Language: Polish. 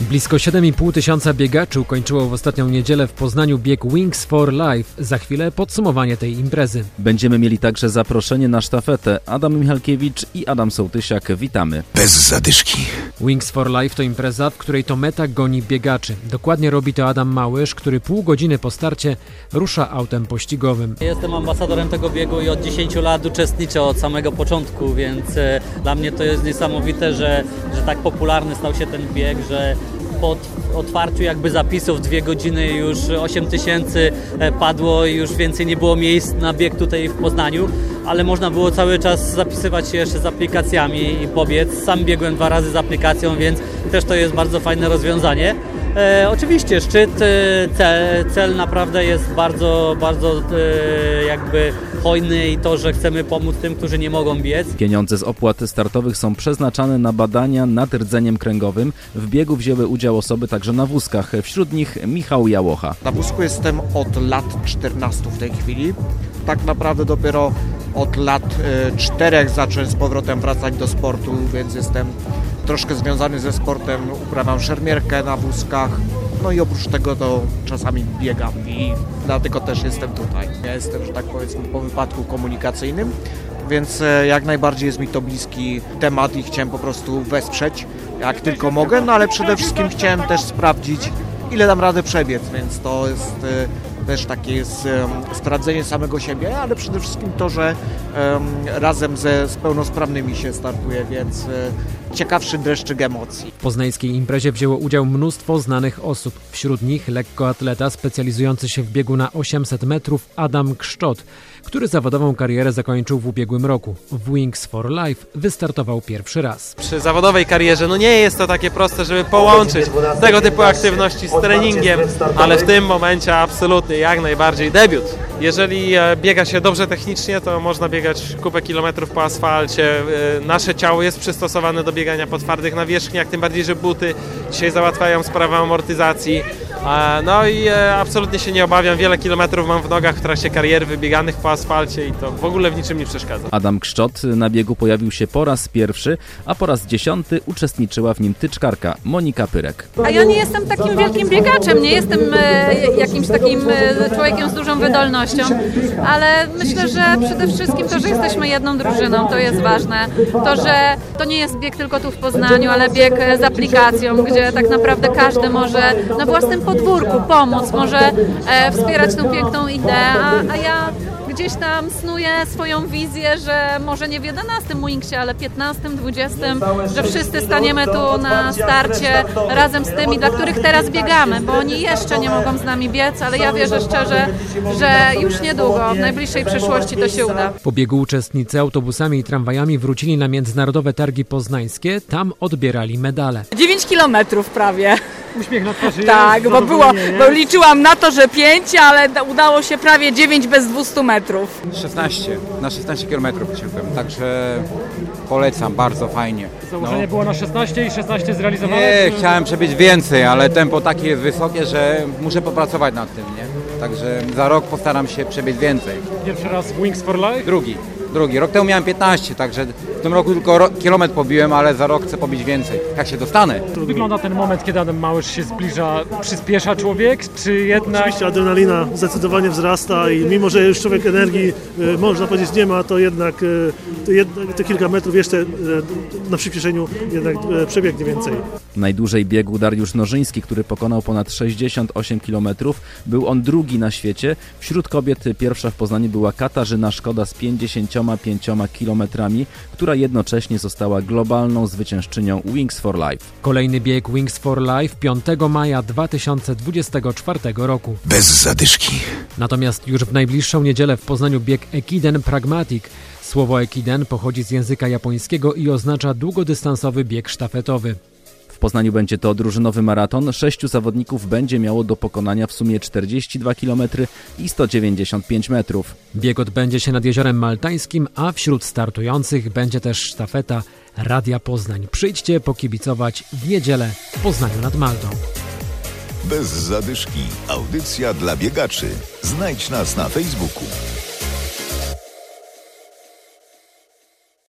Blisko 7,5 tysiąca biegaczy ukończyło w ostatnią niedzielę w Poznaniu bieg Wings for Life. Za chwilę podsumowanie tej imprezy. Będziemy mieli także zaproszenie na sztafetę. Adam Michalkiewicz i Adam Sołtysiak, witamy. Bez zadyszki. Wings for Life to impreza, w której to meta goni biegaczy. Dokładnie robi to Adam Małysz, który pół godziny po starcie rusza autem pościgowym. Jestem ambasadorem tego biegu i od 10 lat uczestniczę od samego początku, więc e, dla mnie to jest niesamowite, że, że tak popularny stał się ten bieg, że po otwarciu jakby zapisów dwie godziny już 8 tysięcy e, padło i już więcej nie było miejsc na bieg tutaj w Poznaniu, ale można było cały czas zapisywać się jeszcze z aplikacjami i pobiec. Sam biegłem dwa razy z aplikacją, więc też to jest bardzo fajne rozwiązanie. E, oczywiście szczyt, e, cel, cel naprawdę jest bardzo, bardzo e, jakby hojny i to, że chcemy pomóc tym, którzy nie mogą biec. Pieniądze z opłat startowych są przeznaczane na badania nad rdzeniem kręgowym. W biegu wzięły udział osoby także na wózkach, wśród nich Michał Jałocha. Na wózku jestem od lat 14 w tej chwili. Tak naprawdę dopiero od lat y, czterech zacząłem z powrotem wracać do sportu, więc jestem troszkę związany ze sportem. Uprawiam szermierkę na wózkach. No i oprócz tego to czasami biegam i dlatego też jestem tutaj. Ja jestem, że tak powiedzmy, po wypadku komunikacyjnym, więc e, jak najbardziej jest mi to bliski temat i chciałem po prostu wesprzeć jak tylko mogę, no ale przede wszystkim chciałem też sprawdzić, ile dam radę przebiec, więc to jest e, też takie jest sprawdzenie samego siebie, ale przede wszystkim to, że em, razem ze z pełnosprawnymi się startuje, więc e, ciekawszy dreszczyk emocji. W poznańskiej imprezie wzięło udział mnóstwo znanych osób. Wśród nich lekkoatleta specjalizujący się w biegu na 800 metrów Adam Kszczot, który zawodową karierę zakończył w ubiegłym roku. W Wings for Life wystartował pierwszy raz. przy zawodowej karierze, no nie jest to takie proste, żeby połączyć tego typu aktywności z treningiem, ale w tym momencie absolutnie jak najbardziej debiut. Jeżeli e, biega się dobrze technicznie, to można biegać kupę kilometrów po asfalcie. E, Nasze ciało jest przystosowane do biegania po twardych nawierzchniach, tym bardziej, że buty dzisiaj załatwiają sprawę amortyzacji. No i e, absolutnie się nie obawiam, wiele kilometrów mam w nogach w trakcie kariery wybieganych po asfalcie i to w ogóle w niczym nie przeszkadza. Adam Kszczot na biegu pojawił się po raz pierwszy, a po raz dziesiąty uczestniczyła w nim tyczkarka Monika Pyrek. A ja nie jestem takim wielkim biegaczem, nie jestem e, jakimś takim e, człowiekiem z dużą wydolnością, ale myślę, że przede wszystkim to, że jesteśmy jedną drużyną, to jest ważne. To, że to nie jest bieg tylko tu w Poznaniu, ale bieg z aplikacją, gdzie tak naprawdę każdy może na własnym podwórku. Pomóc, może e, wspierać tą piękną ideę, a, a ja gdzieś tam snuję swoją wizję, że może nie w 11 Wingsie, ale 15, 20, że wszyscy staniemy tu na starcie razem z tymi, dla których teraz biegamy, bo oni jeszcze nie mogą z nami biec, ale ja wierzę szczerze, że już niedługo, w najbliższej przyszłości to się uda. Po biegu uczestnicy autobusami i tramwajami wrócili na Międzynarodowe Targi Poznańskie. Tam odbierali medale. 9 kilometrów prawie. Uśmiech na twarzy Tak, bo było, bo liczyłam na to, że 5, ale da- udało się prawie 9 bez 200 metrów. 16, na 16 km ciągłem, także polecam, bardzo fajnie. Założenie było na 16 i 16 zrealizowałem. Nie, chciałem przebiec więcej, ale tempo takie jest wysokie, że muszę popracować nad tym, nie? Także za rok postaram się przebiec więcej. Pierwszy raz Wings for Life. Drugi, drugi. Rok temu miałem 15, także tym roku tylko ro- kilometr pobiłem, ale za rok chcę pobić więcej. Jak się dostanę. Wygląda ten moment, kiedy Adam Małysz się zbliża. Przyspiesza człowiek, czy jednak... Oczywiście adrenalina zdecydowanie wzrasta i mimo, że już człowiek energii e, można powiedzieć nie ma, to jednak e, te, kilka metrów jeszcze e, na przyspieszeniu jednak przebiegnie więcej. Najdłużej biegł Dariusz Nożyński, który pokonał ponad 68 km. Był on drugi na świecie. Wśród kobiet pierwsza w Poznaniu była Katarzyna Szkoda z 55 km, która jednocześnie została globalną zwyciężczynią Wings for Life. Kolejny bieg Wings for Life 5 maja 2024 roku. Bez zadyszki. Natomiast już w najbliższą niedzielę w Poznaniu bieg Ekiden Pragmatic. Słowo Ekiden pochodzi z języka japońskiego i oznacza długodystansowy bieg sztafetowy. W Poznaniu będzie to drużynowy maraton. Sześciu zawodników będzie miało do pokonania w sumie 42 km i 195 metrów. Bieg odbędzie się nad Jeziorem Maltańskim, a wśród startujących będzie też sztafeta Radia Poznań. Przyjdźcie pokibicować w niedzielę w Poznaniu nad Maltą. Bez zadyszki. Audycja dla biegaczy. Znajdź nas na Facebooku.